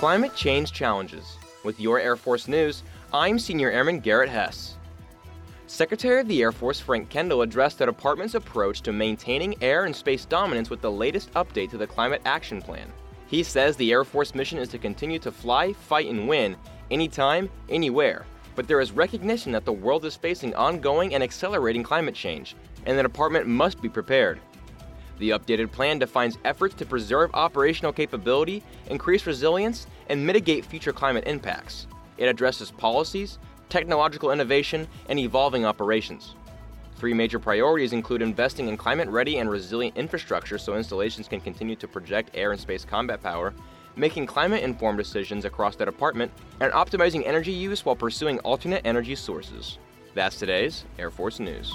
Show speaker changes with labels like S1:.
S1: Climate Change Challenges. With your Air Force News, I'm Senior Airman Garrett Hess. Secretary of the Air Force Frank Kendall addressed the department's approach to maintaining air and space dominance with the latest update to the Climate Action Plan. He says the Air Force mission is to continue to fly, fight, and win anytime, anywhere. But there is recognition that the world is facing ongoing and accelerating climate change, and the department must be prepared. The updated plan defines efforts to preserve operational capability, increase resilience, and mitigate future climate impacts. It addresses policies, technological innovation, and evolving operations. Three major priorities include investing in climate ready and resilient infrastructure so installations can continue to project air and space combat power, making climate informed decisions across the department, and optimizing energy use while pursuing alternate energy sources. That's today's Air Force News.